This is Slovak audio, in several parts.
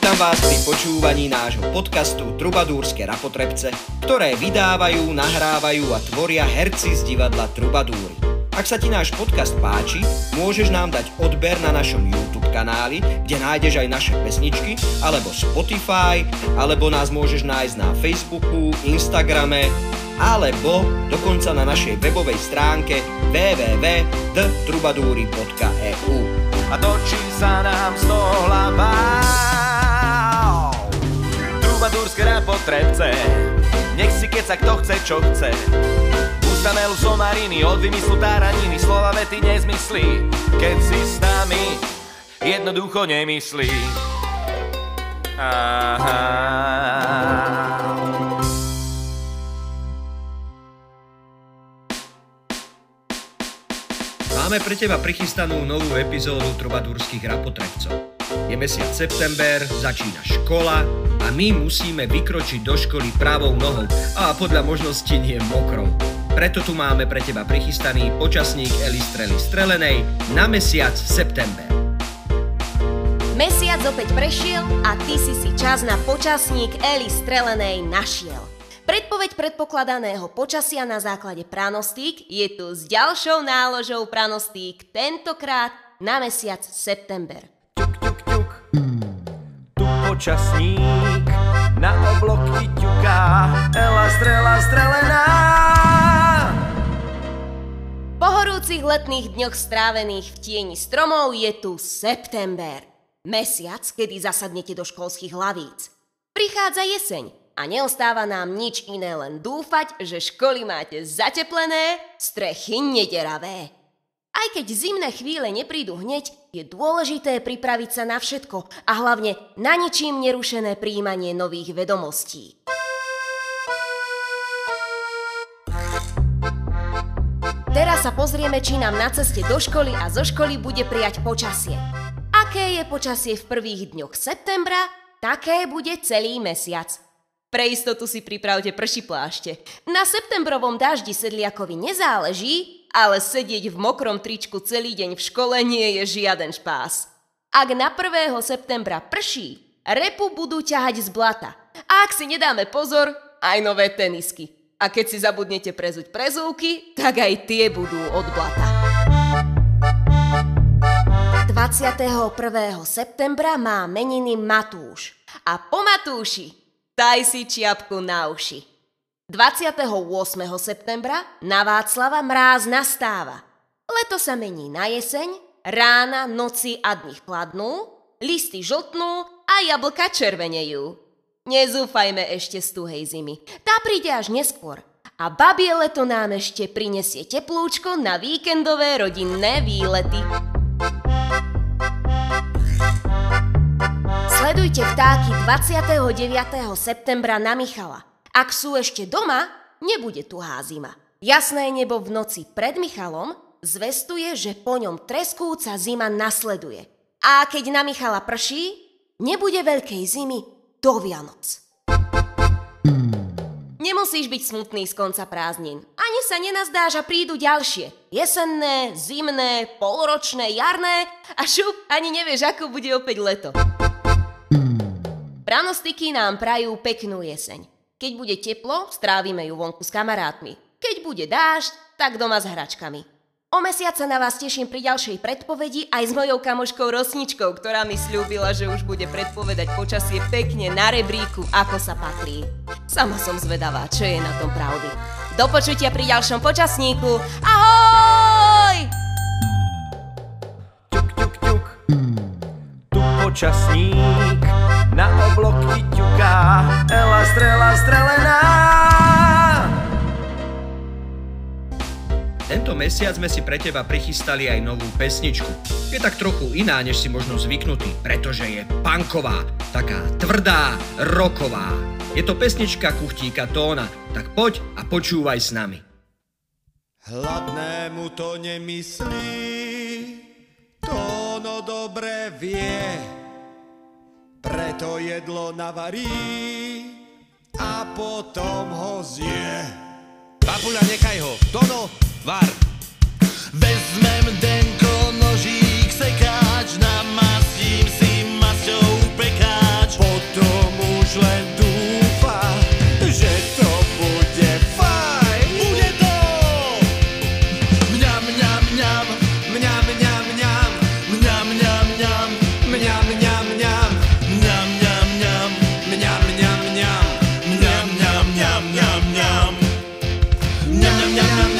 Vítam vás pri počúvaní nášho podcastu Trubadúrske rapotrebce, ktoré vydávajú, nahrávajú a tvoria herci z divadla Trubadúry. Ak sa ti náš podcast páči, môžeš nám dať odber na našom YouTube kanáli, kde nájdeš aj naše pesničky, alebo Spotify, alebo nás môžeš nájsť na Facebooku, Instagrame, alebo dokonca na našej webovej stránke www.trubadúry.eu. a točí sa nám z toho hlava. Rapotrebce, nech si keď sa kto chce, čo chce. Ustanelu somariny, od vymyslu táraniny, slova vety nezmyslí, keď si s nami jednoducho nemyslí. Aha. Máme pre teba prichystanú novú epizódu Trubadúrskych rapotrebcov. Je mesiac september, začína škola a my musíme vykročiť do školy pravou nohou a podľa možnosti nie mokrou. Preto tu máme pre teba prichystaný počasník Eli Strely Strelenej na mesiac september. Mesiac opäť prešiel a ty si si čas na počasník Eli Strelenej našiel. Predpoveď predpokladaného počasia na základe pranostík je tu s ďalšou náložou pranostík, tentokrát na mesiac september. Počasník na obloky ťuká, Ela strela strelená. Po horúcich letných dňoch strávených v tieni stromov je tu september. Mesiac, kedy zasadnete do školských hlavíc. Prichádza jeseň a neostáva nám nič iné len dúfať, že školy máte zateplené, strechy nederavé. Aj keď zimné chvíle neprídu hneď, je dôležité pripraviť sa na všetko a hlavne na ničím nerušené príjmanie nových vedomostí. Teraz sa pozrieme, či nám na ceste do školy a zo školy bude prijať počasie. Aké je počasie v prvých dňoch septembra, také bude celý mesiac. Pre istotu si pripravte prší plášte. Na septembrovom daždi sedliakovi nezáleží, ale sedieť v mokrom tričku celý deň v škole nie je žiaden špás. Ak na 1. septembra prší, repu budú ťahať z blata. A ak si nedáme pozor, aj nové tenisky. A keď si zabudnete prezuť prezúky, tak aj tie budú od blata. 21. septembra má meniny Matúš. A po Matúši daj si čiapku na uši. 28. septembra na Václava mráz nastáva. Leto sa mení na jeseň, rána, noci a dni chladnú, listy žltnú a jablka červenejú. Nezúfajme ešte z tuhej zimy. Tá príde až neskôr. A babie leto nám ešte prinesie teplúčko na víkendové rodinné výlety. Sledujte vtáky 29. septembra na Michala. Ak sú ešte doma, nebude tuhá zima. Jasné nebo v noci pred Michalom zvestuje, že po ňom treskúca zima nasleduje. A keď na Michala prší, nebude veľkej zimy do Vianoc. Nemusíš byť smutný z konca prázdnin. Ani sa nenazdáš a prídu ďalšie. Jesenné, zimné, polročné, jarné a šup, ani nevieš, ako bude opäť leto. Pranostiky nám prajú peknú jeseň. Keď bude teplo, strávime ju vonku s kamarátmi. Keď bude dážď, tak doma s hračkami. O mesiac sa na vás teším pri ďalšej predpovedi aj s mojou kamoškou Rosničkou, ktorá mi slúbila, že už bude predpovedať počasie pekne na rebríku, ako sa patrí. Sama som zvedavá, čo je na tom pravdy. Do počutia pri ďalšom počasníku. Ahoj! ťuk, ťuk, ťuk. Tu počasník na obloky ťuká, mesiac sme si pre teba prichystali aj novú pesničku. Je tak trochu iná, než si možno zvyknutý, pretože je punková, taká tvrdá, roková. Je to pesnička kuchtíka Tóna, tak poď a počúvaj s nami. Hladnému to nemyslí, to ono dobre vie, preto jedlo navarí a potom ho zje. Papuľa, nechaj ho. Tono, var. yum, yum, yum, yum.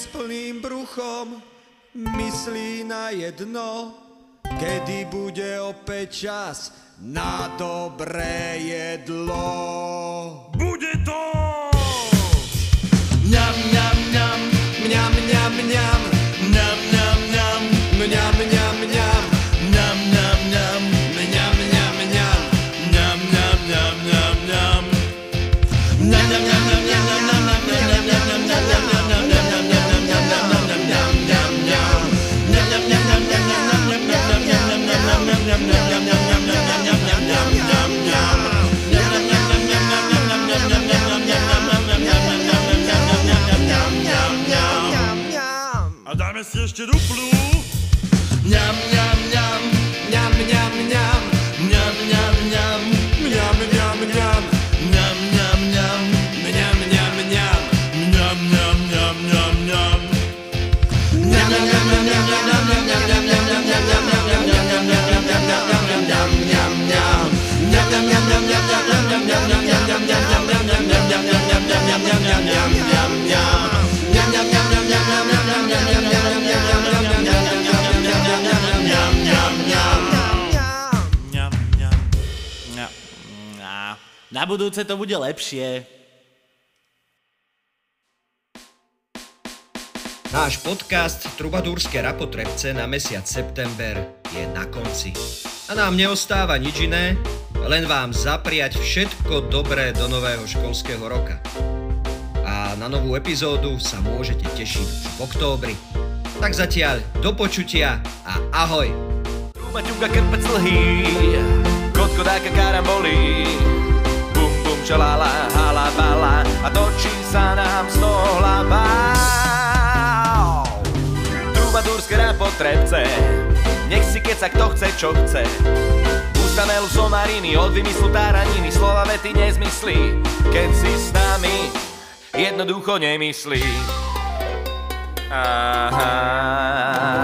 s plným bruchom myslí na jedno, kedy bude opäť čas na dobré jedlo. Buď Na budúce to bude lepšie. Náš podcast Trubadúrske rapotrebce na mesiac september je na konci. A nám neostáva nič iné, len vám zapriať všetko dobré do nového školského roka. A na novú epizódu sa môžete tešiť už v októbri. Tak zatiaľ do počutia a ahoj! Truba ťuka krpec lhý, kotko dáka karambolí. Bum bum čalala, hala bala a točí sa nám z toho hlava. Trubadúrske rapotrebce, nech si keca kto chce, čo chce. Ústa melu somariny, od vymyslu táraniny, slova vety nezmyslí. Keď si s nami, jednoducho nemyslí. Aha.